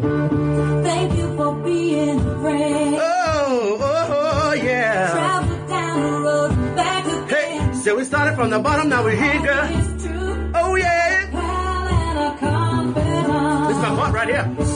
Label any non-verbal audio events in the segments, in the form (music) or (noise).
Thank you for being a friend. Oh, oh, oh, yeah. Travel down the road and back Hey, so we started from the bottom, now we're here, girl. Oh, yeah. Pal and a. This is my part right here.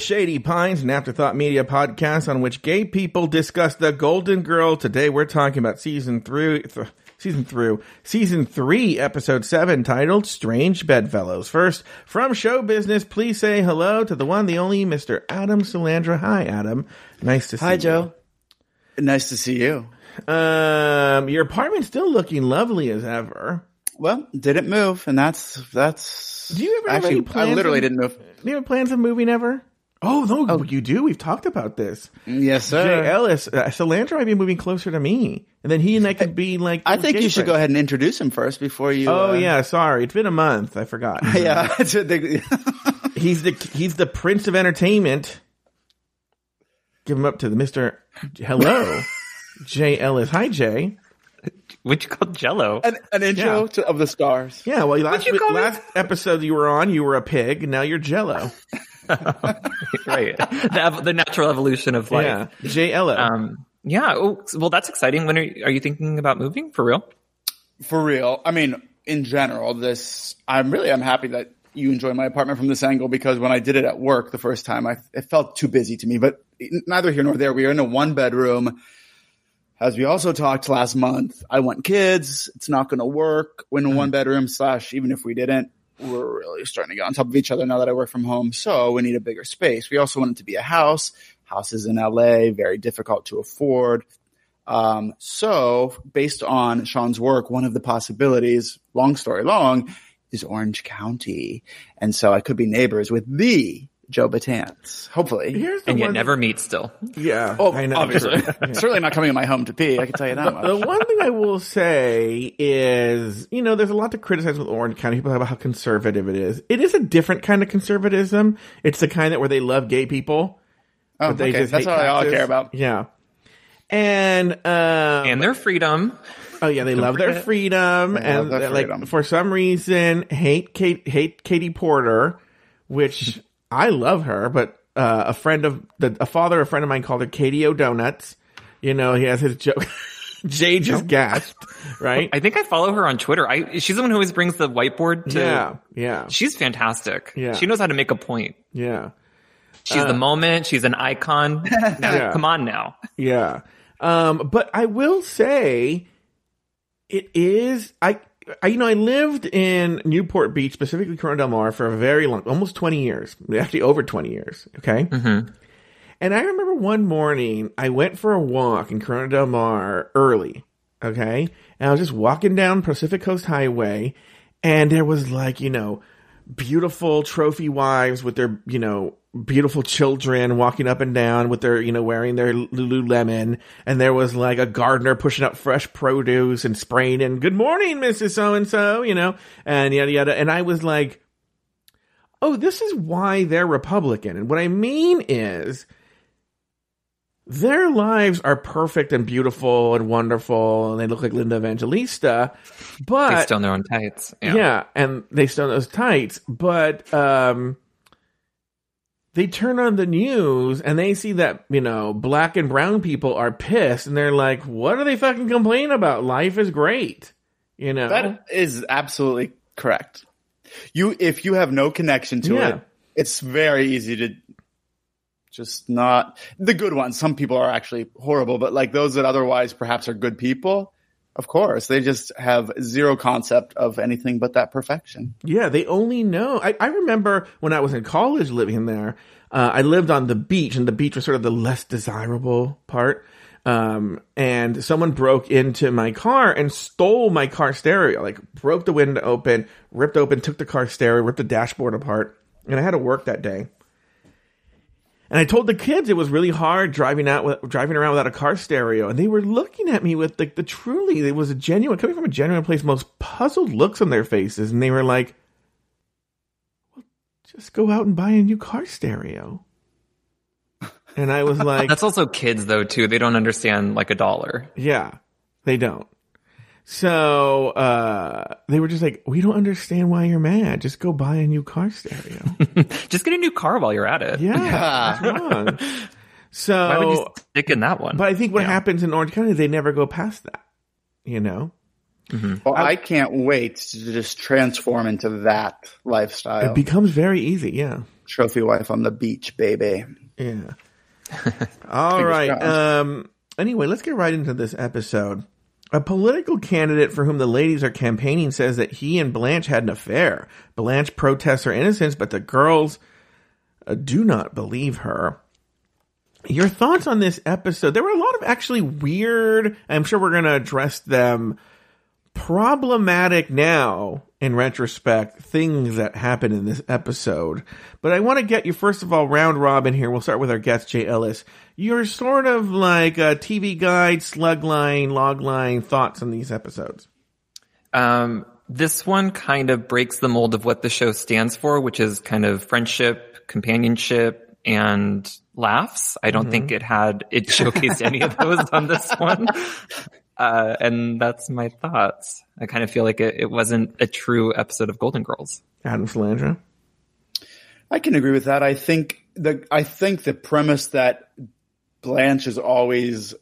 Shady Pines, an Afterthought Media podcast on which gay people discuss the Golden Girl. Today we're talking about season three, th- season through season three, episode seven, titled "Strange Bedfellows." First, from show business, please say hello to the one, the only, Mr. Adam Salandra. Hi, Adam. Nice to see you. Hi, you. Joe. Nice to see you. Um, your apartment's still looking lovely as ever. Well, didn't move, and that's that's. Do you ever have actually? any plans I literally of- didn't move. Do you have plans of moving ever? Oh no, you do. We've talked about this. Yes, sir. Jay Ellis, uh, Salandra might be moving closer to me, and then he and I could be like. I think gay you should go ahead and introduce him first before you. Oh uh, yeah, sorry, it's been a month. I forgot. (laughs) yeah. (laughs) it's a big- he's the he's the prince of entertainment. Give him up to the Mister. Hello, (laughs) Jay Ellis. Hi, Jay. Which you called Jello? an, an intro Yeah. to, of the stars. Yeah, well, last you call last episode you were on, you were a pig, and now you're Jello. (laughs) right, the, the natural evolution of life. Yeah, Jay Ellis. Um, yeah. Oh, well, that's exciting. When are you, are you thinking about moving for real? For real. I mean, in general, this. I'm really. I'm happy that you enjoy my apartment from this angle because when I did it at work the first time, I it felt too busy to me. But neither here nor there. We are in a one bedroom. As we also talked last month, I want kids. It's not going to work in a one bedroom slash. Even if we didn't, we're really starting to get on top of each other now that I work from home. So we need a bigger space. We also want it to be a house. Houses in LA very difficult to afford. Um, so based on Sean's work, one of the possibilities, long story long, is Orange County. And so I could be neighbors with the Joe Betance, hopefully. Here's the And yet one. never meet still. yeah, Oh, I know. obviously. (laughs) Certainly not coming in my home to pee. I can tell you that much. The one thing I will say is, you know, there's a lot to criticize with Orange County. People talk about how conservative it is. It is a different kind of conservatism. It's the kind that where they love gay people, Oh, but they okay. just That's all I all care about. Yeah. And um, And their freedom. oh yeah, they love their freedom, They and love their they're, like freedom. for some reason hate Kate, hate Katie Porter, which I love her, but uh, a friend of the a father, a friend of mine called her Katie O'Donuts. You know, he has his joke. (laughs) Jay just gasped, right? I think I follow her on Twitter. I she's the one who always brings the whiteboard to. yeah, yeah, She's fantastic. Yeah. She knows how to make a point. yeah. She's the moment. She's an icon. (laughs) Now, Yeah. come on now. Yeah. Um, but I will say it is, I, I, you know, I lived in Newport Beach, specifically Corona Del Mar for a very long, almost 20 years, actually over 20 years. Okay. Mm-hmm. And I remember one morning I went for a walk in Corona Del Mar early. Okay. And I was just walking down Pacific Coast Highway and there was like, you know, beautiful trophy wives with their, you know, beautiful children walking up and down with their, you know, wearing their Lululemon. And there was like a gardener pushing up fresh produce and spraying in, good morning, Mrs. So and so, you know, and yada yada. And I was like, oh, this is why they're Republican. And what I mean is, their lives are perfect and beautiful and wonderful, and they look like Linda Evangelista, but They still in their own tights. yeah. and they still have those tights, but um they turn on the news and they see that, you know, black and brown people are pissed and they're like, what are they fucking complaining about? Life is great. You know? That is absolutely correct. You, if you have no connection to Yeah. it, it's very easy to just not the good ones. Some people are actually horrible, but like those that otherwise perhaps are good people, of course, they just have zero concept of anything but that perfection. Yeah, they only know. I, I remember when I was in college living there, uh, I lived on the beach, and the beach was sort of the less desirable part. Um, and someone broke into my car and stole my car stereo, like broke the window open, ripped open, took the car stereo, ripped the dashboard apart, and I had to work that day. And I told the kids it was really hard driving out with, driving around without a car stereo, and they were looking at me with like the truly it was a genuine coming from a genuine place, most puzzled looks on their faces, and they were like, "Well, just go out and buy a new car stereo." And I was (laughs) like, That's also kids though too. They don't understand like a dollar. Yeah, they don't. So uh, they were just like, we don't understand why you're mad. Just go buy a new car stereo. (laughs) Just get a new car while you're at it. Yeah, (laughs) what's wrong? So, Why would you stick in that one? but I think what happens in Orange County, they never go past that. You know, Well, I can't wait to just transform into that lifestyle. it becomes very easy. Yeah, Trophy wife on the beach, baby. yeah. (laughs) All Fingers right. crossed. Um. Anyway, let's get right into this episode. A political candidate for whom the ladies are campaigning says that he and Blanche had an affair. Blanche protests her innocence, but the girls uh, do not believe her. Your thoughts on this episode? There were a lot of actually weird, I'm sure we're going to address them, problematic now in retrospect, things that happened in this episode. But I want to get you, first of all, round robin here. We'll start with our guest, Jay Ellis. You're sort of like a TV guide, slug line, log line, thoughts on these episodes. Um, this one kind of breaks the mold of what the show stands for, which is kind of friendship, companionship, and laughs. I don't think it had, it showcased any of those on this (laughs) one. Uh, and that's my thoughts. I kind of feel like it, it wasn't a true episode of Golden Girls. Adam Salandra. I can agree with that. I think the I think the premise that Blanche is always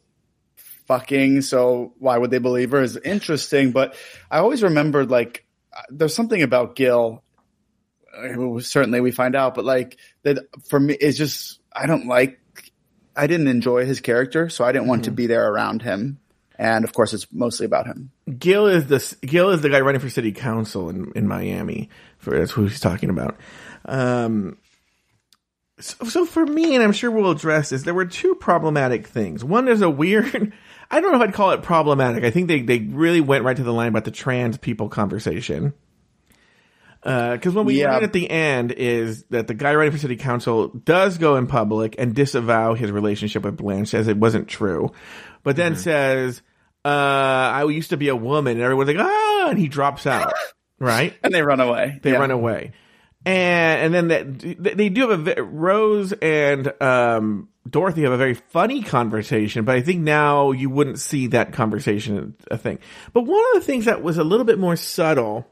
fucking, so why would they believe her is interesting. But I always remembered like uh, there's something about Gil. Certainly, we find out, but like that for me, it's just I don't like. I didn't enjoy his character, so I didn't want to be there around him. And of course, it's mostly about him. Gil is the Gil is the guy running for city council in, in Miami. For that's who he's talking about. Um, so, so for me, and I'm sure we'll address this, there were two problematic things. One, there's a weird. (laughs) I don't know if I'd call it problematic. I think they they really went right to the line about the trans people conversation. Because when we Yeah. learn at the end is that the guy running for city council does go in public and disavow his relationship with Blanche, says it wasn't true, but then says, uh, "I used to be a woman," and everyone's like, "Ah!" and he drops out. (laughs) right? And they run away. They Yeah. run away, and and then that they do have a Rose and um, Dorothy have a very funny conversation, but I think now you wouldn't see that conversation a thing. But one of the things that was a little bit more subtle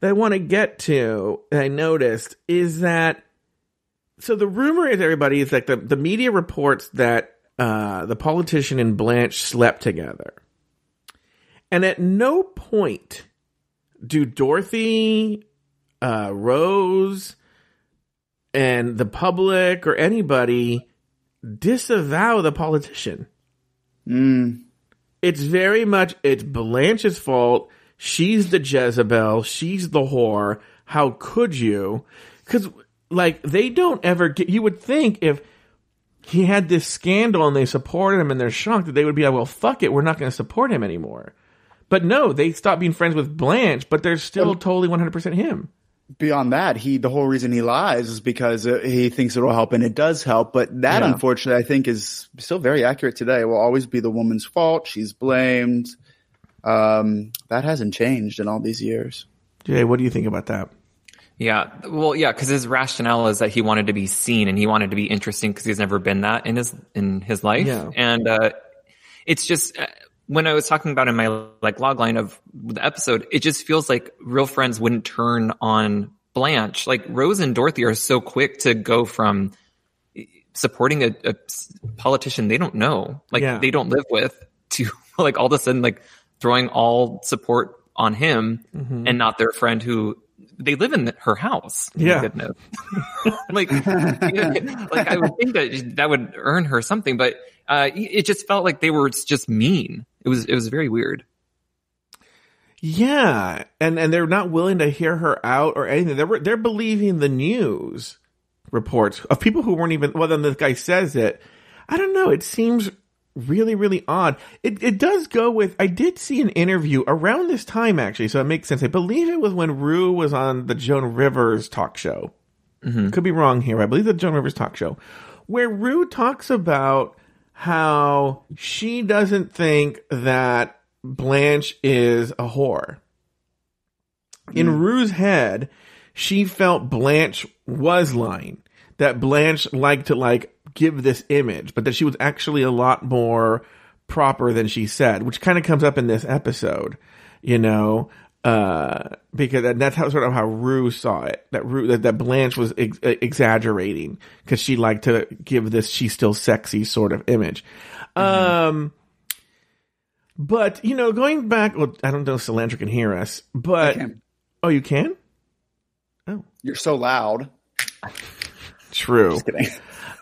that I want to get to that I noticed is that so the rumor is everybody is like the, the media reports that uh, the politician and Blanche slept together. And at no point do Dorothy, uh, Rose, and the public or anybody disavow the politician. It's very much it's Blanche's fault. She's the Jezebel. She's the whore. How could you? Because like they don't ever get. You would think if he had this scandal and they supported him and they're shocked that they would be like, well, fuck it, we're not going to support him anymore. But no, they stopped being friends with Blanche, but they're still totally 100% him. beyond that, he the whole reason he lies is because uh, he thinks it'll help, and it does help. But that, Yeah. unfortunately, I think is still very accurate today. It will always be the woman's fault. She's blamed. Um, that hasn't changed in all these years. Jay, what do you think about that? Yeah. Well, yeah, because his rationale is that he wanted to be seen and he wanted to be interesting because he's never been that in his in his life. Yeah. And uh, it's just uh, when I was talking about in my like logline of the episode, it just feels like real friends wouldn't turn on Blanche. Like Rose and Dorothy are so quick to go from supporting a, a politician they don't know, like Yeah. they don't live with, to (laughs) like all of a sudden like throwing all support on him and not their friend who they live in her house. Yeah. goodness. (laughs) (laughs) like, like I would think that that would earn her something, but uh, it just felt like they were just mean. It was it was very weird. Yeah, and and they're not willing to hear her out or anything. They're they're believing the news reports of people who weren't even. Well, then the guy says it. I don't know. It seems really really odd. It it does go with. I did see an interview around this time actually, so it makes sense. I believe it was when Rue was on the Joan Rivers talk show. Mm-hmm. Could be wrong here. I believe the Joan Rivers talk show, where Rue talks about how she doesn't think that Blanche is a whore. In mm. Rue's head, she felt Blanche was lying. That Blanche liked to like give this image, but that she was actually a lot more proper than she said, which kind of comes up in this episode, you know, uh, because that- that's how sort of how Rue saw it. That Rue, that, that Blanche was ex- exaggerating because she liked to give this she's still sexy sort of image. Um, but you know, going back, well, I don't know if Salandra can hear us, but oh, you can. Oh, you're so loud. True. Just kidding.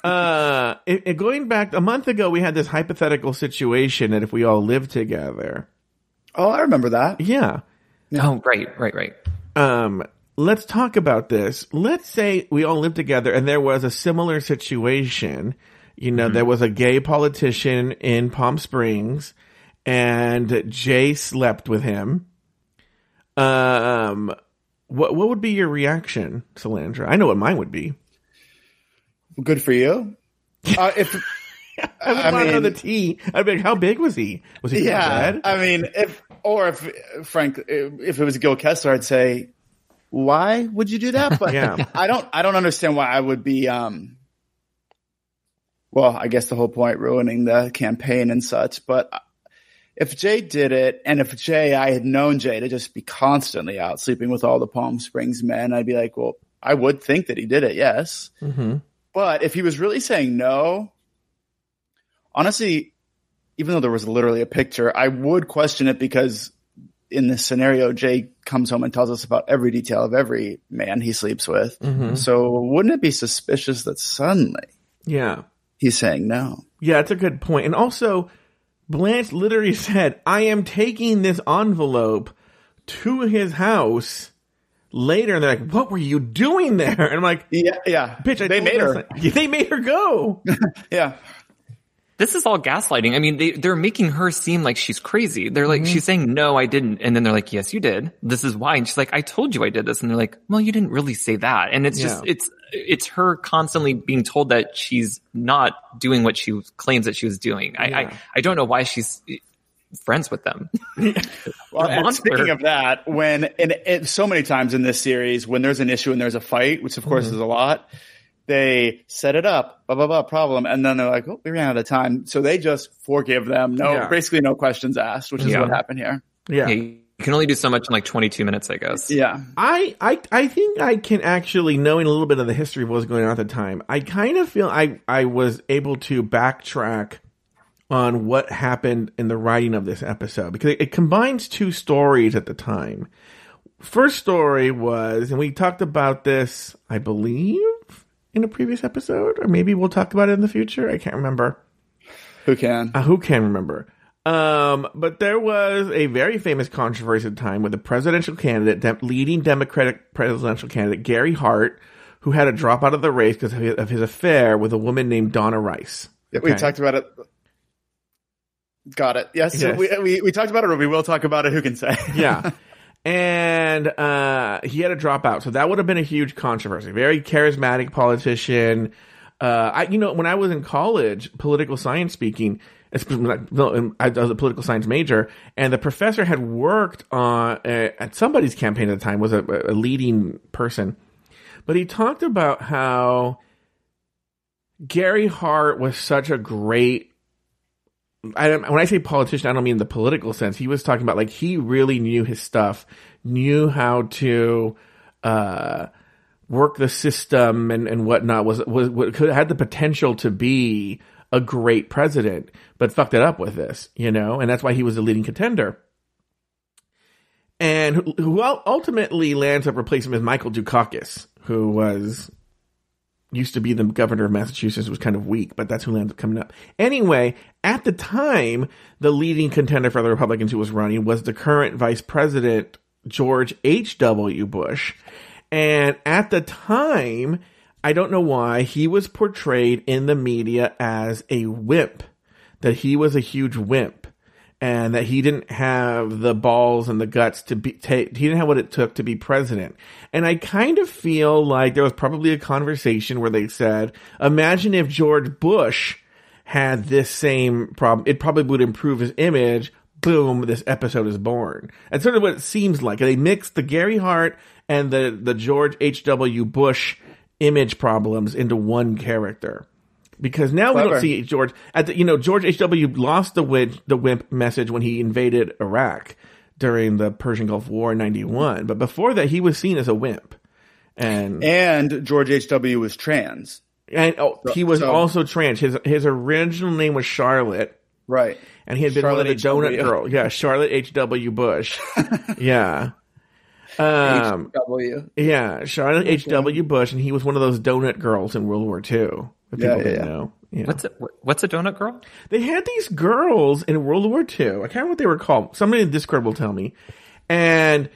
Uh, it, it- going back a month ago, we had this hypothetical situation that if we all lived together, Oh, I remember that. yeah. Oh, right, right, right. Um, let's talk about this. Let's say we all lived together and there was a similar situation. You know, there was a gay politician in Palm Springs and Jay slept with him. Um, what, what would be your reaction, Salandra? I know what mine would be. Good for you. (laughs) Uh, if I would I want to the mean- tea. I'd be like, how big was he? Was he yeah, bad? I mean, if or if Frank, if it was Gil Kessler, I'd say, why would you do that? But Yeah. (laughs) I don't, I don't understand why I would be. um Well, I guess the whole point ruining the campaign and such. But if Jay did it, and if Jay, I had known Jay to just be constantly out sleeping with all the Palm Springs men, I'd be like, well, I would think that he did it, yes. Mm-hmm. But if he was really saying no, honestly, even though there was literally a picture, I would question it because in this scenario, Jay comes home and tells us about every detail of every man he sleeps with. Mhm. So wouldn't it be suspicious that suddenly Yeah. he's saying no? Yeah, that's a good point. And also, Blanche literally (laughs) said, I am taking this envelope to his house later. And they're like, what were you doing there? And I'm like, Yeah, yeah. bitch, I they made her. last. They made her go. (laughs) Yeah, This is all gaslighting. I mean, they, they're making her seem like she's crazy. They're Mm-hmm. like, she's saying, no, I didn't. And then they're like, yes, you did. This is why. And she's like, I told you I did this. And they're like, well, you didn't really say that. And it's just, it's, it's her constantly being told that she's not doing what she claims that she was doing. I, I, I don't know why she's friends with them. (laughs) Well, and speaking of that, when and it, so many times in this series, when there's an issue and there's a fight, which of course mm-hmm. is a lot, they set it up, blah blah blah, problem, and then they're like, "Oh, we ran out of time," so they just forgive them. No, Yeah. basically no questions asked, which is Yeah. what happened here. Yeah. Yeah, you can only do so much in like 22 minutes, I guess. Yeah, I, I, I think I can actually, knowing a little bit of the history of what was going on at the time, I kind of feel I, I was able to backtrack on what happened in the writing of this episode because it, it combines two stories at the time. First story was, and we talked about this, I believe, in a previous episode, or maybe we'll talk about it in the future. I can't remember. who can? Uh, who can remember? Um, but there was a very famous controversy at the time with the presidential candidate, dem- leading Democratic presidential candidate Gary Hart, who had to drop out of the race because of his, of his affair with a woman named Donna Rice. We talked about it. Got it. Yes, Yes. We, we we talked about it, or we will talk about it. Who can say? (laughs) yeah. And uh, he had a dropout, so that would have been a huge controversy. Very charismatic politician. Uh, I, you know, when I was in college, political science speaking, I was a political science major, and the professor had worked on uh, at somebody's campaign at the time, was a, a leading person, but he talked about how Gary Hart was such a great I when I say politician, I don't mean the political sense. He was talking about like he really knew his stuff, knew how to uh, work the system and, and whatnot. Was was, was could, had the potential to be a great president, but fucked it up with this, you know, and that's why he was the leading contender. And who, who ultimately lands up replacing him is Michael Dukakis, who was used to be the governor of Massachusetts was kind of weak, but that's who lands up coming up. Anyway, at the time, the leading contender for the Republicans who was running was the current vice president, George H.W. Bush. And at the time, I don't know why, he was portrayed in the media as a wimp, that he was a huge wimp. And that he didn't have the balls and the guts to be take he didn't have what it took to be president. And I kind of feel like there was probably a conversation where they said, imagine if George Bush had this same problem, it probably would improve his image. Boom, this episode is born. That's sort of what it seems like. They mixed the Gary Hart and the, the George H.W. Bush image problems into one character. Because now we don't see George at the, you know, George H.W. lost the wimp, the wimp message when he invaded Iraq during the Persian Gulf War in 91. But before that, he was seen as a wimp. And, And George H.W. was trans. and oh, he was so- also trans. His, his original name was Charlotte. Right. And he had been of the Charlotte donut girl. Yeah, Charlotte H.W. Bush. (laughs) yeah. Um, W. yeah, Charlotte H.W. Bush, and he was one of those donut girls in World War II. That people Yeah, yeah, didn't yeah. know. Yeah. What's a, what's a donut girl? They had these girls in World War II. I can't remember what they were called. Somebody in Discord will tell me. And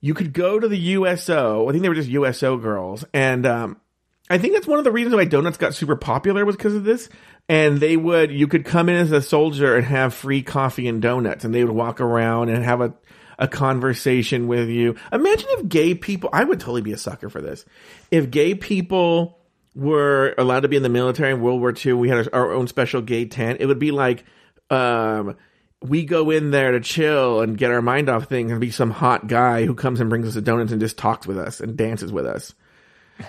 you could go to the USO. I think they were just USO girls. And um, I think that's one of the reasons why donuts got super popular was because of this. And they would, you could come in as a soldier and have free coffee and donuts, and they would walk around and have a a conversation with you. Imagine if gay people, I would totally be a sucker for this. If gay people were allowed to be in the military in World War II, we had our own special gay tent. It would be like, um, we go in there to chill and get our mind off things and be some hot guy who comes and brings us the donuts and just talks with us and dances with us.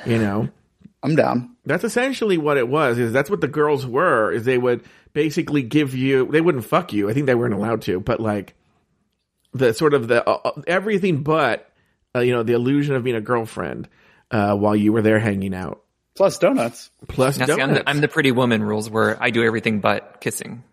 You know? (laughs) I'm down. That's essentially what it was. Is that's what the girls were? Is they would basically give you. They wouldn't fuck you. I think they weren't allowed to, but like the sort of the uh, uh, everything but uh, you know the illusion of being a girlfriend uh, while you were there hanging out. Plus donuts. Plus Now, see, I'm, donuts. the, I'm the pretty woman rules where I do everything but kissing.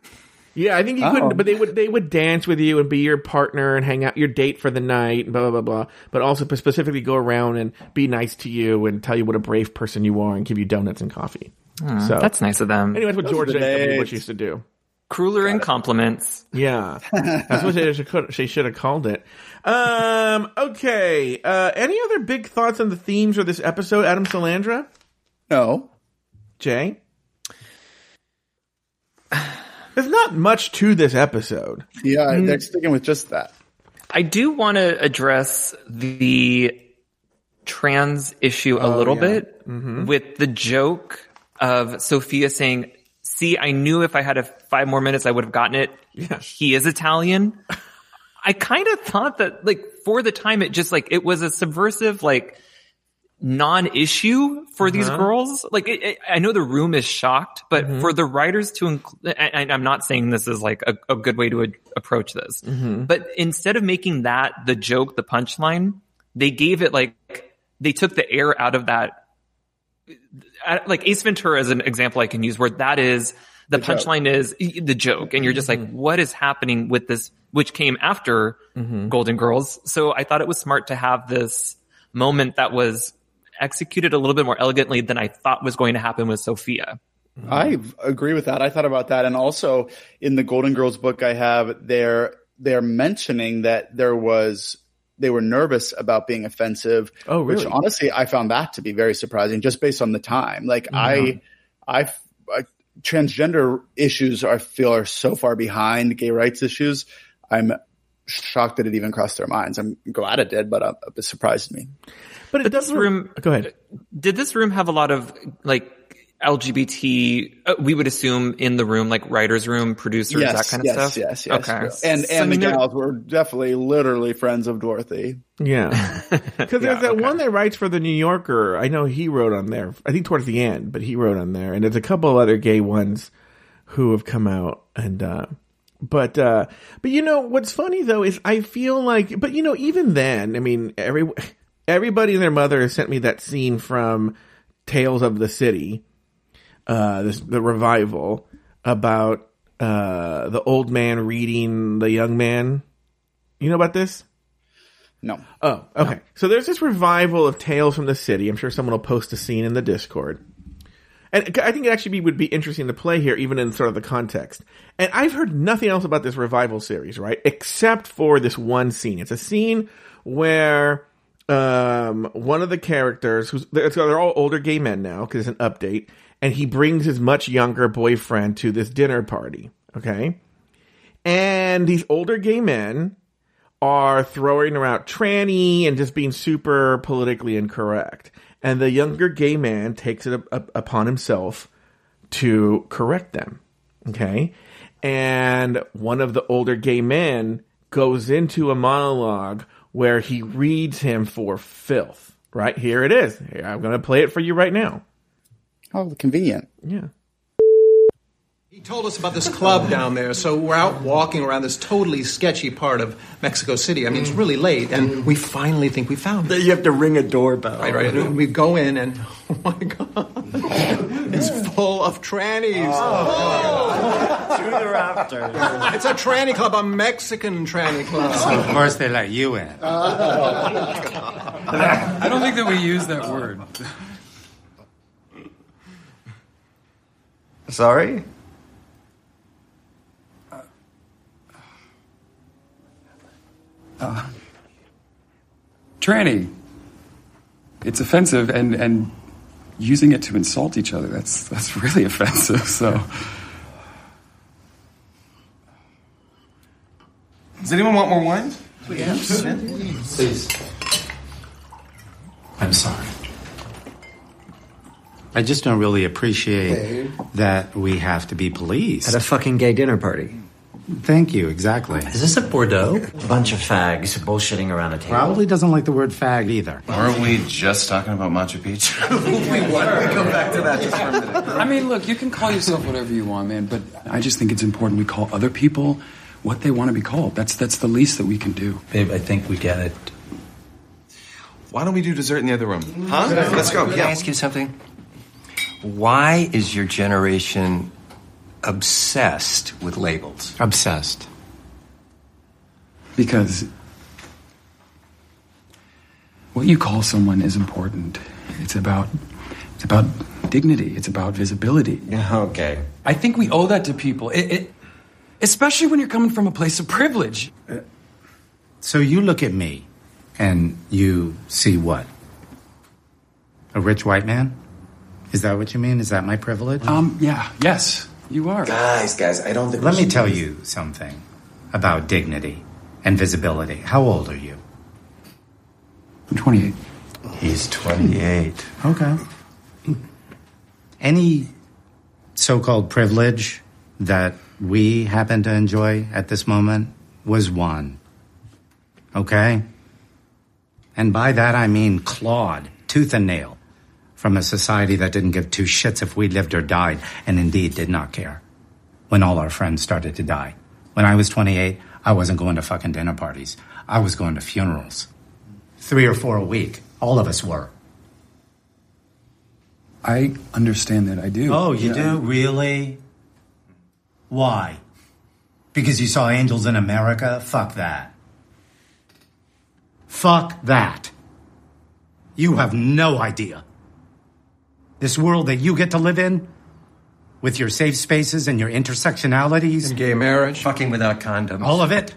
yeah, I think you Oh. couldn't. But they would they would dance with you and be your partner and hang out your date for the night. and Blah blah blah blah. But also specifically go around and be nice to you and tell you what a brave person you are and give you donuts and coffee. so That's nice of them. anyway, that's what Those George are the W. Bush days. used to do. Crueler in compliments. Yeah, that's what they should, she should have called it. Um, okay. Uh, any other big thoughts on the themes or this episode, Adam Salandra? No. Jay? There's not much to this episode. Yeah, Mm. they're sticking with just that. I do want to address the trans issue a little yeah. bit with the joke of Sophia saying, see, I knew if I had a five more minutes, I would have gotten it. Yeah. He is Italian. (laughs) I kind of thought that like for the time, it just like, it was a subversive, like non-issue for uh-huh. these girls. Like, it, it, I know the room is shocked, but mm-hmm. for the writers to include, and I'm not saying this is like a, a good way to a- approach this, mm-hmm. but instead of making that the joke, the punchline, they gave it like, they took the air out of that. Like Ace Ventura is an example I can use where that is, the, joke. punchline is the joke. And you're just like, mm-hmm. what is happening with this, which came after mm-hmm. Golden Girls. So I thought it was smart to have this moment that was executed a little bit more elegantly than I thought was going to happen with Sophia. Mm-hmm. I agree with that. I thought about that, and also in the Golden Girls book, I have they're they're mentioning that there was they were nervous about being offensive. Oh, really? Which honestly, I found that to be very surprising, just based on the time. Like I, I, I, transgender issues I feel are so far behind gay rights issues. I'm shocked that it even crossed their minds. I'm glad it did, but uh, it surprised me. But it does this room- Go ahead. Did this room have a lot of like LGBT, uh, we would assume in the room, like writer's room, producers, that kind of yes, stuff? yes, yes, Okay. And So, and the mean, gals were definitely, literally friends of Dorothy. Yeah. (laughs) Because there's that one that writes for the New Yorker. I know he wrote on there. I think towards the end, but he wrote on there. And there's a couple of other gay ones who have come out. And, uh, but, uh, but you know, what's funny though is I feel like, but you know, even then, I mean, every, everybody and their mother has sent me that scene from Tales of the City, uh, this, the revival about, uh, the old man reading the young man. You know about this? No. Oh, okay. So there's this revival of Tales from the City. I'm sure someone will post a scene in the Discord. And I think it actually be, would be interesting to play here, even in sort of the context. And I've heard nothing else about this revival series, right? Except for this one scene. It's a scene where um, one of the characters, who's they're, they're all older gay men now because it's an update, and he brings his much younger boyfriend to this dinner party. Okay, And these older gay men are throwing around tranny and just being super politically incorrect. And the younger gay man takes it up, up, upon himself to correct them. Okay. And one of the older gay men goes into a monologue where he reads him for filth. Right here it is. I'm going to play it for you right now. Oh, convenient. Yeah. He told us about this club down there, so we're out walking around this totally sketchy part of Mexico City. I mean, it's really late, and we finally think we found it. You have to ring a doorbell. Right, right. And we go in, and oh my god, it's full of trannies. Oh, oh, to the rafters. It's a tranny club, a Mexican tranny club. Of course, they let you in. Oh, I don't think that we use that word. Sorry? Uh, Tranny. It's offensive, and and using it to insult each other that's that's really (laughs) offensive. So. Does anyone want more wine? Please. I'm sorry. I just don't really appreciate that we have to be policed. At a fucking gay dinner party. Thank you, exactly. Is this a Bordeaux? A bunch of fags bullshitting around a table. Probably doesn't like the word fag either. Weren't we just talking about Machu Picchu? (laughs) come back to that just for a minute. I mean, look, you can call yourself whatever you want, man, but I just think it's important we call other people what they want to be called. That's that's the least that we can do. Babe, I think we get it. Why don't we do dessert in the other room? Huh? Let's go. Can I Yeah. ask you something? Why is your generation obsessed with labels? Obsessed. Because what you call someone is important. It's about it's about dignity. It's about visibility. Okay. I think we owe that to people. It, it, especially when you're coming from a place of privilege. Uh, so you look at me and you see what? A rich white man? Is that what you mean? Is that my privilege? Um, yeah, yes, you are. Guys, guys, I don't think Let me tell you something about dignity and visibility. How old are you? I'm 28. He's 28. Okay. Any so called privilege that we happen to enjoy at this moment was won. Okay? And by that I mean clawed, tooth and nail, from a society that didn't give two shits if we lived or died, and indeed did not care. When all our friends started to die. When I was 28, I wasn't going to fucking dinner parties. I was going to funerals. Three or four a week. All of us were. I understand that. I do. Oh, you Yeah. do? Really? Why? Because you saw angels in America? Fuck that. Fuck that. You have no idea. This world that you get to live in, with your safe spaces and your intersectionalities, And Gay marriage? Fucking without condoms. all of it,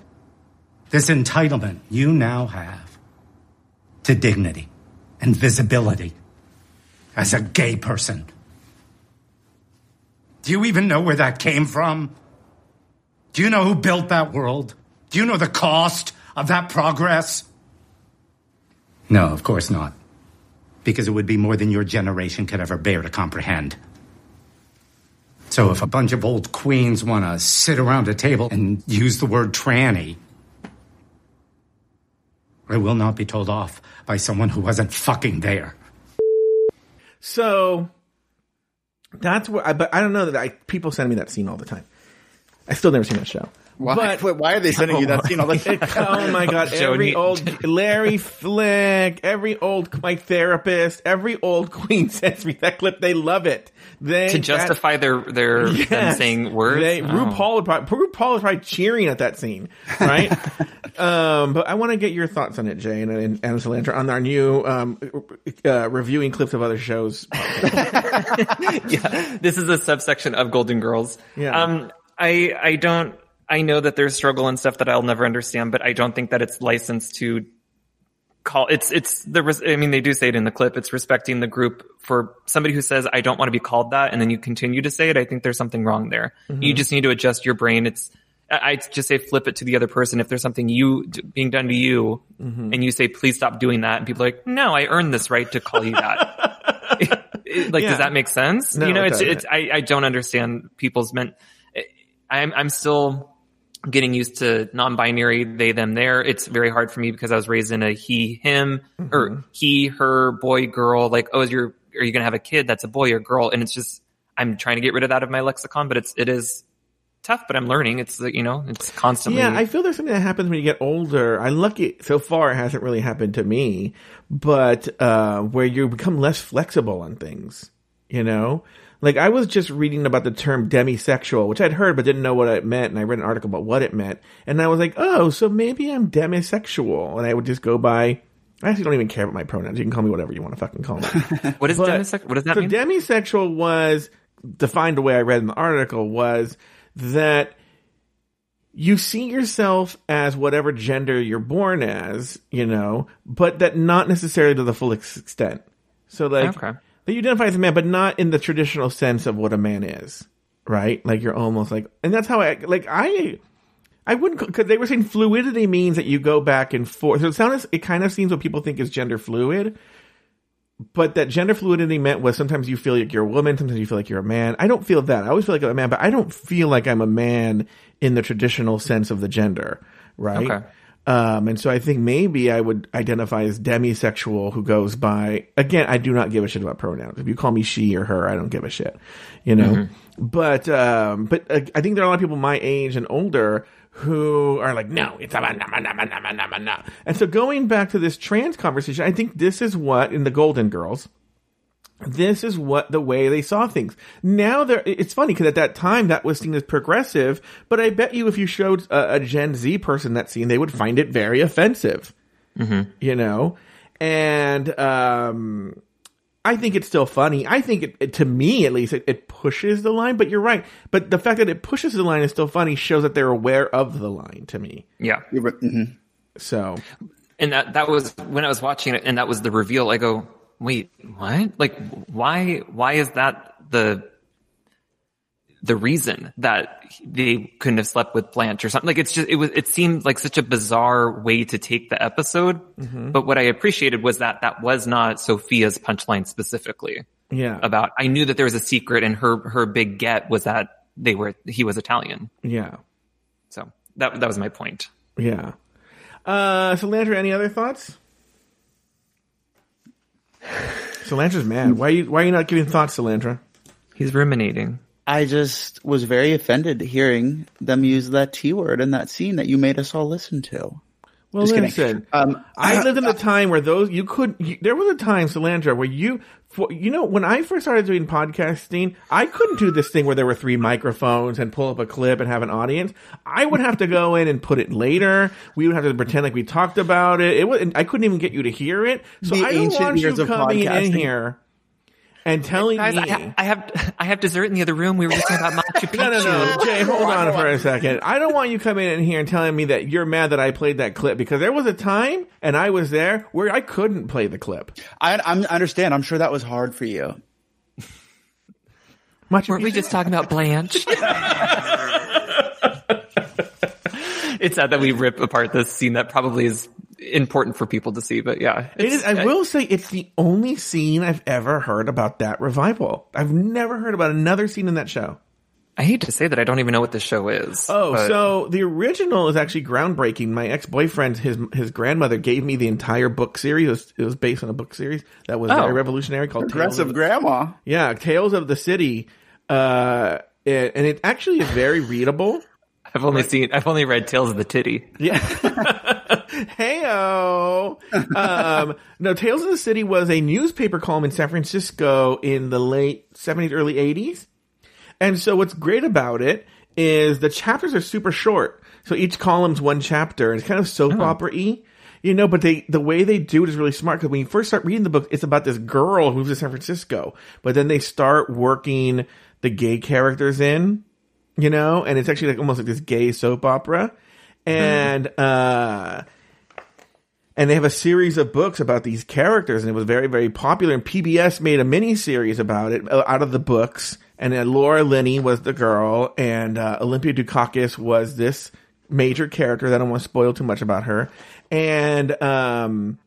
this entitlement you now have to dignity and visibility as a gay person. Do you even know where that came from? Do you know who built that world? Do you know the cost of that progress? No, of course not. Because it would be more than your generation could ever bear to comprehend. So if a bunch of old queens want to sit around a table and use the word tranny, I will not be told off by someone who wasn't fucking there. So that's what I, but I don't know that I, people send me that scene all the time. I still never seen that show. Why, But- wait, why are they sending you that (laughs) scene all the time? (laughs) oh my god! Every old (laughs) Larry Flick, every old my therapist, every old queen sends me that clip. They love it. They to justify their their them Yes. saying words. They, Oh. RuPaul would probably, RuPaul is probably cheering at that scene, right? um, but I want to get your thoughts on it, Jay and, and, and Salandra, on our new um, uh, reviewing clips of other shows. yeah, this is a subsection of Golden Girls. Yeah. Um, I I don't. I know that there's struggle and stuff that I'll never understand, but I don't think that it's licensed to call. It's it's the. I mean, they do say it in the clip. It's respecting the group for somebody who says I don't want to be called that, and then you continue to say it. I think there's something wrong there. You just need to adjust your brain. It's I just say flip it to the other person. If there's something you being done to you, Mm-hmm. and you say please stop doing that, and people are like, no, I earned this right to call you that. (laughs) like, Yeah. does that make sense? No, you know, it it's it's I, I don't understand people's meant. I'm I'm still getting used to non-binary they them there. It's very hard for me because I was raised in a he him Mm-hmm. or he her boy girl. Like oh, is your are you gonna have a kid that's a boy or girl? And it's just I'm trying to get rid of that of my lexicon, but it's it is tough. But I'm learning. It's you know it's constantly. Yeah, I feel there's something that happens when you get older. I'm lucky so far it hasn't really happened to me, but uh, where you become less flexible on things. You know, like I was just reading about the term demisexual, which I'd heard but didn't know what it meant, and I read an article about what it meant, and I was like, oh, so maybe I'm demisexual, and I would just go by. I actually don't even care about my pronouns. You can call me whatever you want to fucking call me. (laughs) what is But- demisexual? What does that so mean? demisexual was defined the way I read in the article was that you see yourself as whatever gender you're born as, you know, but that not necessarily to the full extent. So like Okay. You identify as a man, but not in the traditional sense of what a man is, right? Like you're almost like, and that's how I like I. I wouldn't because they were saying fluidity means that you go back and forth. So it sounds it kind of seems what people think is gender fluid, but that gender fluidity meant was sometimes you feel like you're a woman, sometimes you feel like you're a man. I don't feel that. I always feel like I'm a man, but I don't feel like I'm a man in the traditional sense of the gender, right? Okay. Um, and so I think maybe I would identify as demisexual who goes by, again, I do not give a shit about pronouns. If you call me she or her, I don't give a shit, you know? But, um, but uh, I think there are a lot of people my age and older who are like, no, it's a man, nah, nah, nah, nah, nah, nah, nah. And so going back to this trans conversation, I think this is what in the Golden Girls, this is what the way they saw things. Now there, it's funny because at that time that was seen as progressive, but I bet you if you showed a, a Gen Z person that scene, they would find it very offensive. You know, and um, I think it's still funny. I think it, it- to me at least, it, it pushes the line. But you're right. But the fact that it pushes the line is still funny shows that they're aware of the line to me. yeah. You're right. Mhm. So and that that was when I was watching it, and that was the reveal. I go, wait, what? Like, why? Why is that the the reason that they couldn't have slept with Blanche or something? Like, it's just it was. It seemed like such a bizarre way to take the episode. But what I appreciated was that that was not Sophia's punchline specifically yeah, about. I knew that there was a secret, and her her big get was that they were he was Italian. yeah, So that that was my point. yeah. Uh, Salandra, any other thoughts? Salandra's mad. Why are you why are you not giving thoughts, Salandra? He's ruminating. I just was very offended hearing them use that T word in that scene that you made us all listen to. Well, Just listen. Um, I lived in a time where those you could. You, there was a time, Solandra, where you, for, you know, when I first started doing podcasting, I couldn't do this thing where there were three microphones and pull up a clip and have an audience. I would have to go in and put it later. We would have to pretend like we talked about it. It was. I couldn't even get you to hear it. So The I don't want you years of coming in here and telling Guys, me. I, ha- I have I have dessert in the other room. We were just talking about Machu Picchu. (laughs) No, no, no. Jay, hold on for a (laughs) second. I don't want you coming in here and telling me that you're mad that I played that clip because there was a time and I was there where I couldn't play the clip. I, I'm- I understand. I'm sure that was hard for you. Much Weren't we just talking about Blanche? (laughs) it's sad that we rip apart this scene that probably is important for people to see, but yeah. It's- is. I will say it's the only scene I've ever heard about that revival. I've never heard about another scene in that show. I hate to say that I don't even know what the show is. Oh, but- so the original is actually groundbreaking. My ex boyfriend, his his grandmother, gave me the entire book series. It was, it was based on a book series that was Oh. very revolutionary called Tales Aggressive of, grandma. Yeah, Tales of the City. Uh, it, and it actually is very readable. (laughs) I've only seen I've only read Tales of the Titty. Yeah. (laughs) Heyo. Um, no, Tales of the City was a newspaper column in San Francisco in the late 70s, early 80s. And so what's great about it is the chapters are super short. So each column's one chapter. And it's kind of soap opera-y. You know, but they, the way they do it is really smart because when you first start reading the book, it's about this girl who moves to San Francisco, but then they start working the gay characters in, you know, and it's actually like almost like this gay soap opera. And, uh, and they have a series of books about these characters and it was very very popular and pbs made a mini series about it uh, out of the books and then Laura Linney was the girl, and uh, Olympia Dukakis was this major character. that I don't want to spoil too much about her, and um,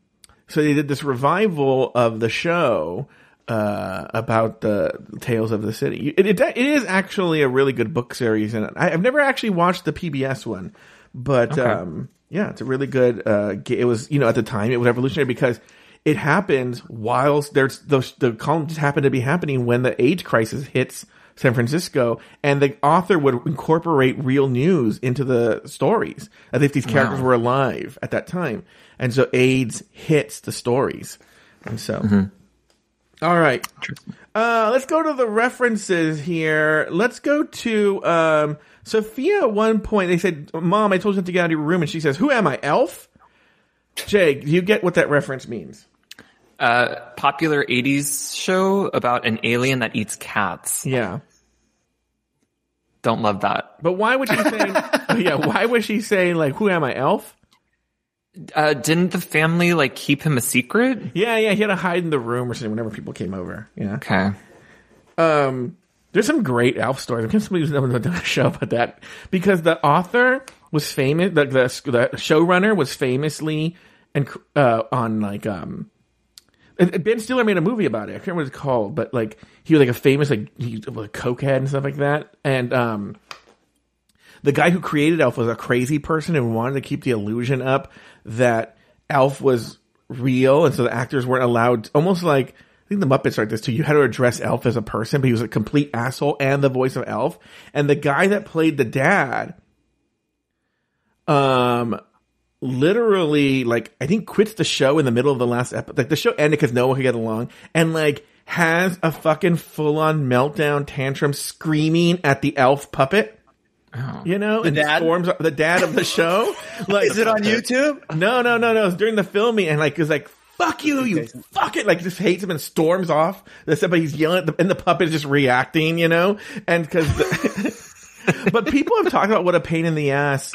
so they did this revival of the show uh, about the tales of the city. It, it, it is actually a really good book series, and I, I've never actually watched the PBS one, but Okay. um, yeah, it's a really good. Uh, it was you know at the time it was revolutionary because it happened whilst there's the the column just happened to be happening when the AIDS crisis hits San Francisco, and the author would incorporate real news into the stories as if these characters Wow. were alive at that time, and so AIDS hits the stories, and so. All right. Uh, let's go to the references here. Let's go to um, Sophia. At one point, they said, "Mom, I told you not to get out of your room," and she says, "Who am I, ALF?" Jay, do you get what that reference means? Uh, popular 80s show about an alien that eats cats. Yeah. Don't love that. But why would she say? (laughs) yeah, why would she say, like, "Who am I, ALF"? Uh, didn't the family like keep him a secret? Yeah, yeah, he had to hide in the room or something whenever people came over. Yeah. Okay. Um, there's some great ALF stories. I can't believe no one's done a show about that because the author was famous. The the, the showrunner was famously and uh, on like um. Ben Stiller made a movie about it. I can't remember what it's called, but like he was like a famous like he was a cokehead and stuff like that. And um, the guy who created ALF was a crazy person and wanted to keep the illusion up that ALF was real, and so the actors weren't allowed. Almost like I think the Muppets are like this too. You had to address ALF as a person, but he was a complete asshole and the voice of ALF. And the guy that played the dad, um, literally like I think quits the show in the middle of the last episode. Like the show ended because no one could get along, and like has a fucking full on meltdown tantrum, screaming at the ALF puppet. Oh. You know, The and dad? storms the dad of the (laughs) show. Like, Is it on YouTube? No, no, no, no. It's during the filming, and like, is like, "Fuck you, you fuck it!" Like, just hates him and storms off. That's but he's yelling, at the, and the puppet is just reacting, you know. And because, (laughs) but people have talked about what a pain in the ass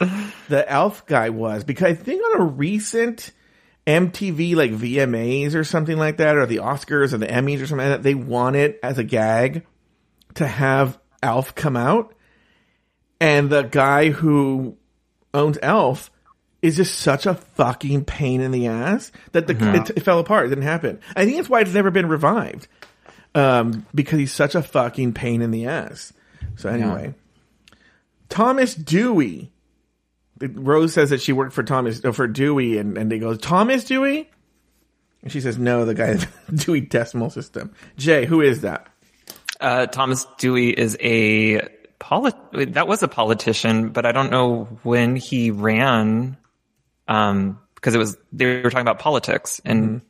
the ALF guy was because I think on a recent MTV like VMAs or something like that, or the Oscars or the Emmys or something like that, they wanted as a gag to have ALF come out, and the guy who owns ALF is just such a fucking pain in the ass that the it, it fell apart. It didn't happen. I think that's why it's never been revived. Um, because he's such a fucking pain in the ass. So anyway, Thomas Dewey. Rose says that she worked for Thomas uh, for Dewey, and, and they go Thomas Dewey, and she says no, the guy (laughs) Dewey Decimal System. Jay, who is that? Uh, Thomas Dewey is a polit- that was a politician, but I don't know when he ran, um, because it was, they were talking about politics and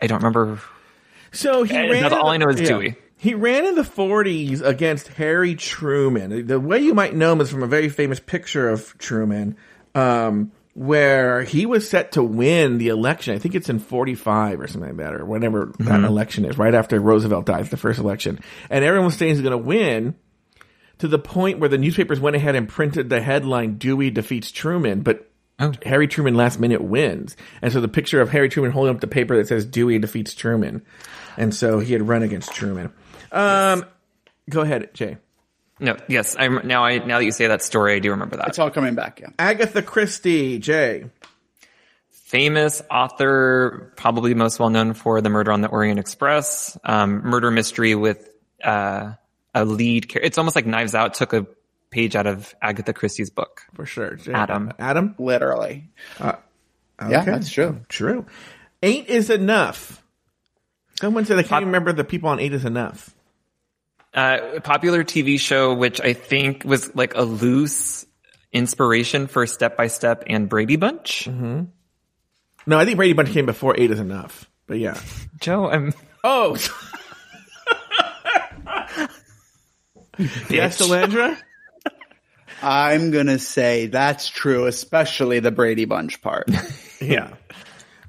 I don't remember. So he Eh, ran. that's all the- I know is yeah. Dewey. He ran in the 40s against Harry Truman. The way you might know him is from a very famous picture of Truman, um, where he was set to win the election. I think it's in 45 or something like that, or whenever that Mhm. election is, right after Roosevelt dies, the first election. And everyone was saying he's going to win to the point where the newspapers went ahead and printed the headline Dewey defeats Truman, but Harry Truman last minute wins. And so the picture of Harry Truman holding up the paper that says Dewey defeats Truman. And so he had run against Truman. Um, go ahead, Jay. No, yes, I'm now. I now that you say that story, I do remember that. It's all coming back. Yeah. Agatha Christie, Jay. famous author, probably most well known for the Murder on the Orient Express, um, murder mystery with uh, a lead. character. It's almost like Knives Out took a page out of Agatha Christie's book for sure. Jay. Adam, Adam, literally. Uh, Yeah, that's true. True. Eight is enough. Someone said I can't remember the people on Eight is enough. Uh, a popular TV show, which I think was like a loose inspiration for Step by Step and Brady Bunch. Mm-hmm. No, I think Brady Bunch came before Eight is enough. But yeah, Joe, I'm. Oh, (laughs) (laughs) yes, Salandra. I'm gonna say that's true, especially the Brady Bunch part. (laughs) yeah.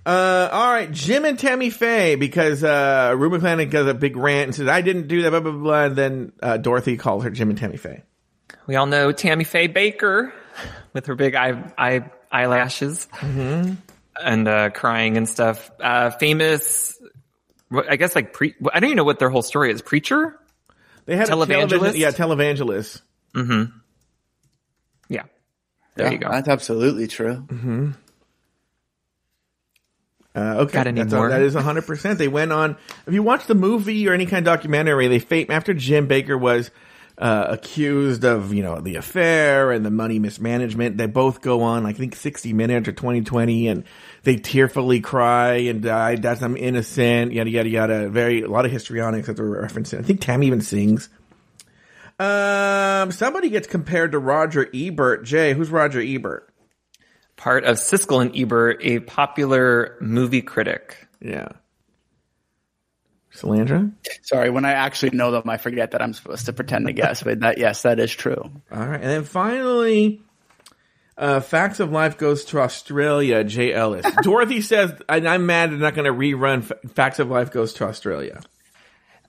Uh, all right, Jim and Tammy Faye, because uh, Rue McClanahan does a big rant and says, I didn't do that, blah, blah, blah. And then uh, Dorothy calls her Jim and Tammy Faye. We all know Tammy Faye Bakker with her big eye, eye eyelashes and uh, crying and stuff. Uh, famous, I guess like pre. I don't even know what their whole story is. Preacher. They had a Televangelist? yeah, televangelist. Mm-hmm. Yeah. There Yeah, you go. That's absolutely true. Mm-hmm. Uh, okay, Got any That's more? that is hundred percent. They went on. If you watch the movie or any kind of documentary, they fame after Jim Bakker was uh, accused of you know the affair and the money mismanagement. They both go on, I think sixty minutes or twenty twenty, and they tearfully cry and die. That's I'm innocent. Yada yada yada. Very a lot of histrionics that they're referencing. I think Tam even sings. Um, somebody gets compared to Roger Ebert. Jay, who's Roger Ebert? Part of Siskel and Ebert, a popular movie critic. Yeah. Salandra? Sorry, when I actually know them, I forget that I'm supposed to pretend to guess. But that, yes, that is true. All right. And then finally, uh, Facts of Life goes to Australia, Jay Ellis. (laughs) Dorothy says, and I'm mad they're not going to rerun F- Facts of Life goes to Australia.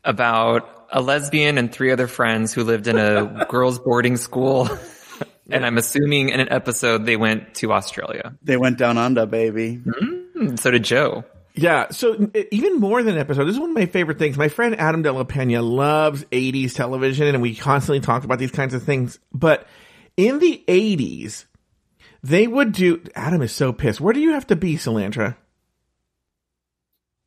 About a lesbian and three other friends who lived in a (laughs) girls' boarding school. (laughs) and I'm assuming in an episode they went to Australia. They went down under, baby. Mm, so did Joe. Yeah. So even more than an episode, this is one of my favorite things. My friend Adam De La Pena loves 80s television and we constantly talk about these kinds of things. But in the 80s, they would do, Adam is so pissed. Where do you have to be, Salandra?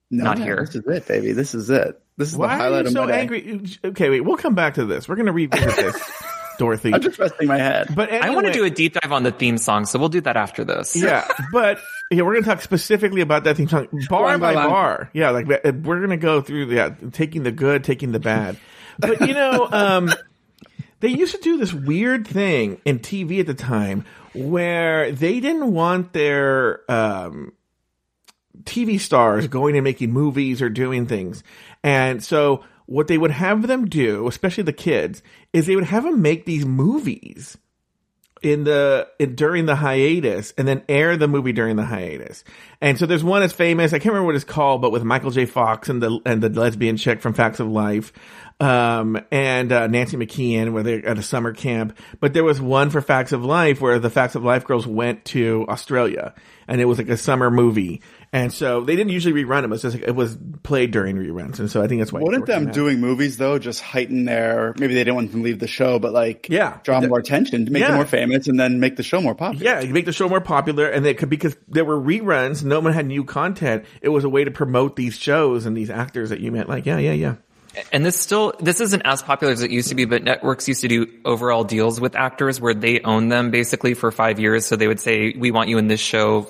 No, Not no, here. This is it, baby. This is it. This is Why the are highlight you of so my day. angry? Okay, wait, we'll come back to this. We're going to revisit this, (laughs) Dorothy. I'm just resting my head. But I want to do a deep dive on the theme song, so we'll do that after this. Yeah, but yeah, we're going to talk specifically about that theme song, bar Line by by bar. Yeah, like uh, we're going to go through yeah, taking the good, taking the bad. But you know, (laughs) um, they used to do this weird thing in TV at the time where they didn't want their um, TV stars going and making movies or doing things. And so what they would have them do, especially the kids, is they would have them make these movies in the in, during the hiatus and then air the movie during the hiatus. And so there's one that's famous. I can't remember what it's called, but with Michael J. Fox and the and the lesbian chick from Facts of Life, um, and uh, Nancy McKeon, where they're at a summer camp. But there was one for Facts of Life where the Facts of Life girls went to Australia, and it was like a summer movie. And so they didn't usually rerun it. It was just like, it was played during reruns, and so I think that's why. Wouldn't them out. doing movies though just heighten their? Maybe they didn't want them to leave the show, but like, Yeah. draw more attention to make Yeah. them more famous, and then make the show more popular. Yeah, you make the show more popular, and they could because there were reruns. No one had new content. It was a way to promote these shows and these actors that you met. Like, yeah, yeah, yeah. And this still, this isn't as popular as it used to be, but networks used to do overall deals with actors where they own them basically for five years. So they would say, we want you in this show,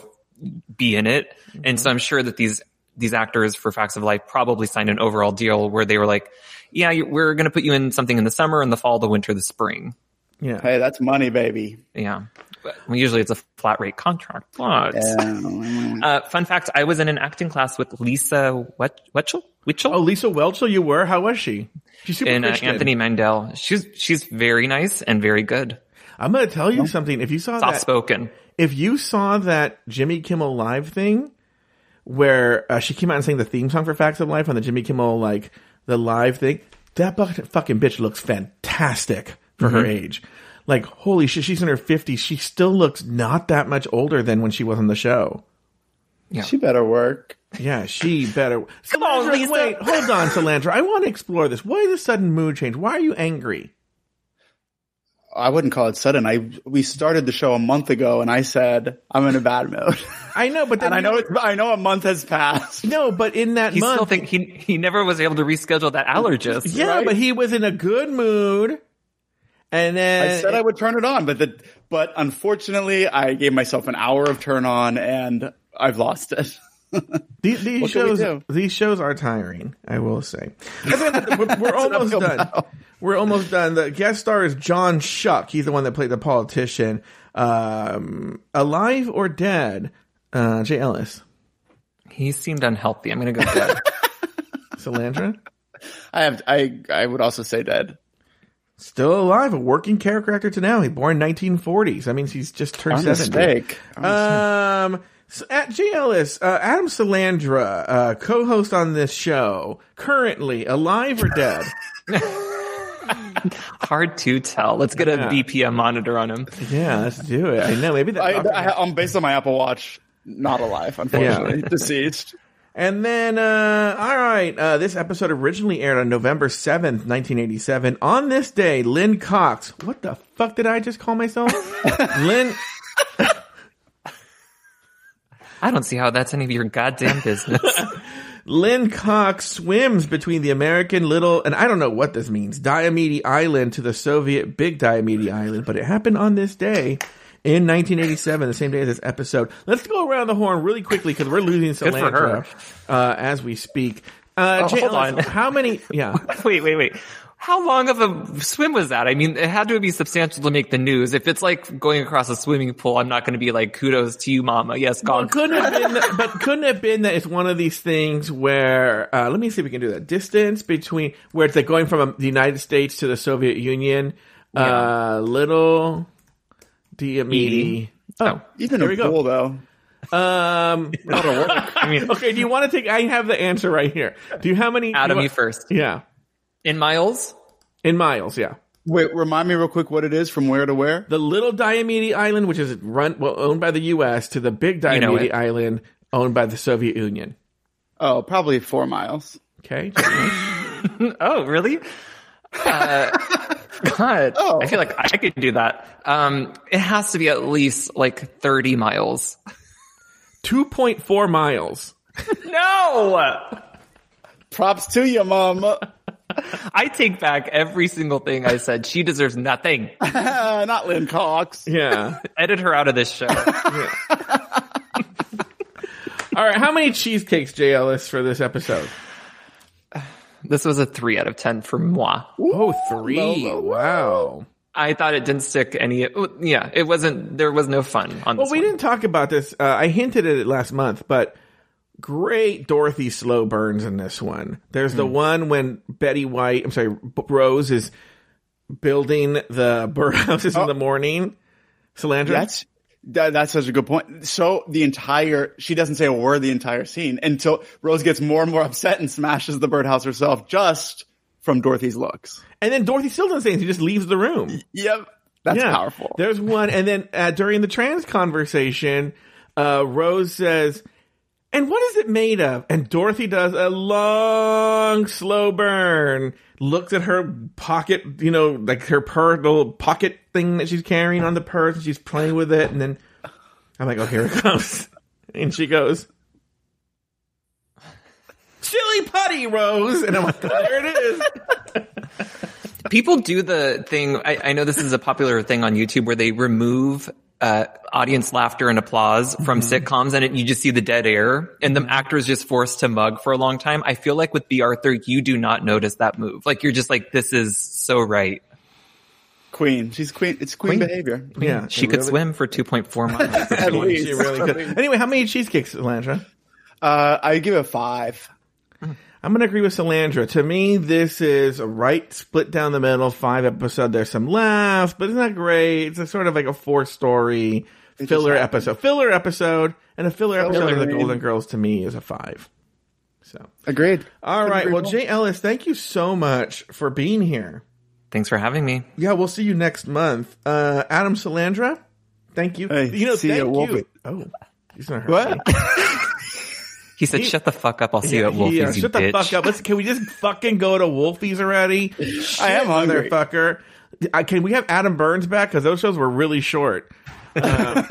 be in it. And so I'm sure that these, these actors for Facts of Life probably signed an overall deal where they were like, yeah, we're going to put you in something in the summer, in the fall, the winter, the spring. Yeah. Hey, that's money, baby. Yeah. But well, usually it's a flat rate contract, but, Yeah. uh, fun fact, I was in an acting class with Lisa Wet- Wetchel? Witchell? Oh, Lisa Whelchel, you were. How was she? She's super and uh, Anthony Mandel. She's she's very nice and very good. I'm going to tell you something. If you saw Soft that, spoken. If you saw that Jimmy Kimmel live thing, where uh, she came out and sang the theme song for Facts of Life on the Jimmy Kimmel like the live thing, that fucking bitch looks fantastic for her age. Like, holy shit, she's in her 50s. She still looks not that much older than when she was on the show. Yeah. She better work. Yeah, she better. Come on, Salandra, Lisa. Wait, hold on, Salandra. I want to explore this. Why the sudden mood change? Why are you angry? I wouldn't call it sudden. I we started the show a month ago, and I said I'm in a bad mood, I know, but (laughs) then and I know it's, I know a month has passed. no, but in that He month, still think he he never was able to reschedule that allergist. yeah, right? but he was in a good mood, and then I said I would turn it on, but the, but unfortunately, I gave myself an hour of turn on, and I've lost it. (laughs) These, these What can we shows, these shows are tiring. I will say. (laughs) we're, we're almost done. battle. We're almost done. The guest star is John Schuck. He's the one that played the politician. Um, alive or dead? Uh, Jay Ellis, He seemed unhealthy. I'm gonna go dead. (laughs) (laughs) Salandra, I have I I would also say dead. still alive, a working character actor to now. He born 1940s. That means he's just turned I'm 70. mistake. Um, so at Jay Ellis, uh, Adam Salandra, uh, co-host on this show, currently alive or dead? (laughs) (laughs) Hard to tell. Let's get a Yeah. BPM monitor on him. yeah, let's do it. I know. Maybe that. I, I, I'm based on my Apple Watch. Not alive, unfortunately. (laughs) Deceased. And then, uh, all right, uh, this episode originally aired on November 7th, 1987. On this day, Lynn Cox, what the fuck did I just call myself? (laughs) Lynn, I don't see how that's any of your goddamn business. Lynn Cox swims between the American Little, and I don't know what this means, Diomede Island to the Soviet Big Diomede Island, but it happened on this day in 1987, the same day as this episode. Let's go around the horn really quickly because we're losing Salandra uh, as we speak. Uh, Oh, Jay hold on. How many? Yeah. (laughs) wait, wait, wait. How long of a swim was that? I mean, it had to be substantial to make the news. If it's like going across a swimming pool, I'm not going to be like, kudos to you, mama. Yes, Well, gone. couldn't have been, (laughs) that, but couldn't it have been that it's one of these things where, uh, let me see if we can do that. Distance between, where it's like going from um, the United States to the Soviet Union, uh, little Diomede. Oh, Even there a we go. pool though. Um, (laughs) I mean, (laughs) okay, do you want to take, I have the answer right here. Do you, how many? do Adam, you, you want- first. Yeah. In miles? In miles, yeah. Wait, remind me real quick what it is from where to where? The little Diomede Island, which is run, well, owned by the U.S., to the big You know Diomede. Island, owned by the Soviet Union. Oh, probably four miles. Okay. (laughs) Oh, really? Uh, God, Oh. I feel like I could do that. Um, it has to be at least like 30 miles. 2.4 miles. (laughs) No! Props to you, mom. (laughs) I take back every single thing I said. She deserves nothing. (laughs) Not Lynn Cox. Yeah. Edit her out of this show. (laughs) All right. How many cheesecakes, Jay Ellis, for this episode? This was a three out of 10 for moi. Oh, three. Wow. I thought it didn't stick any. Yeah, it wasn't. There was no fun on Well, this. we one. didn't talk about this. Uh, I hinted at it last month, but great Dorothy slow burns in this one. There's the one when Betty White, I'm sorry, B- Rose is building the (laughs) birdhouses in the morning. Salandra? That's that, that's such a good point. So the entire she doesn't say a word the entire scene until Rose gets more and more upset and smashes the birdhouse herself just from Dorothy's looks. and then Dorothy still doesn't say anything. She just leaves the room. Yep, that's Yeah. powerful. There's one, and then uh, during the trans conversation, uh, Rose says, "And what is it made of?" And Dorothy does a long, slow burn. Looks at her pocket, you know, like her per little pocket thing that she's carrying on the purse, and she's playing with it. And then I'm like, "Oh, here it comes!" (laughs) And she goes. Chili putty, Rose, and I'm like, oh, there it is. People do the thing. I, I know this is a popular thing on YouTube where they remove uh, audience laughter and applause from Mm-hmm. sitcoms, and it, you just see the dead air, and the actor is just forced to mug for a long time. I feel like with Bea Arthur, you do not notice that move. Like you're just like, this is so right. Queen, she's queen. It's queen, behavior. Yeah, She it could really- swim for 2.4 miles. (laughs) At least. She really could. (laughs) Anyway, how many cheesecakes, Landra? Uh, I give it a five. I'm going to agree with Salandra. To me, this is a right split down the middle, five episode. There's some laughs, but it's not that great. It's a sort of like a four story filler episode. Filler episode and a filler episode of the Golden Girls to me is a five. So, Agreed. all Couldn't right. Well, more. Jay Ellis, thank you so much for being here. Thanks for having me. Yeah, we'll see you next month. Uh, Adam Salandra, thank you. Hey, you know, see you thank at Wolfie. you. Oh, he's not hurt. What? (laughs) me. He said, "Shut the fuck up! I'll see you at Wolfie's, Yeah, you shut the fuck up. Let's, can we just fucking go to Wolfie's already? (laughs) I am hungry. motherfucker. I, can we have Adam Burns back? Because those shows were really short. Um,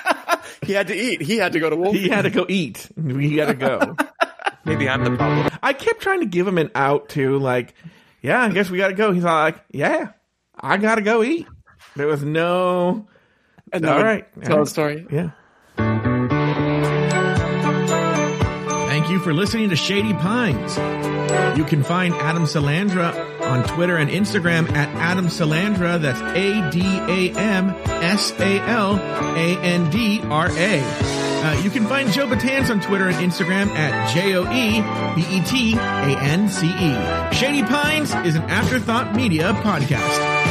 (laughs) he had to eat. He had to go to Wolfie's. He had to go eat. He had to go. (laughs) Maybe I'm the problem. I kept trying to give him an out too. Like, yeah, I guess we got to go. He's all like, yeah, I got to go eat. There was no. And all then right. Tell a story. Yeah. You for listening to Shady Pines. You can find Adam Salandra on Twitter and Instagram at Adam Salandra. That's A D A M S A L A N D R A. Uh, you can find Joe Betance on Twitter and Instagram at J O E B E T A N C E. Shady Pines is an Afterthought Media podcast.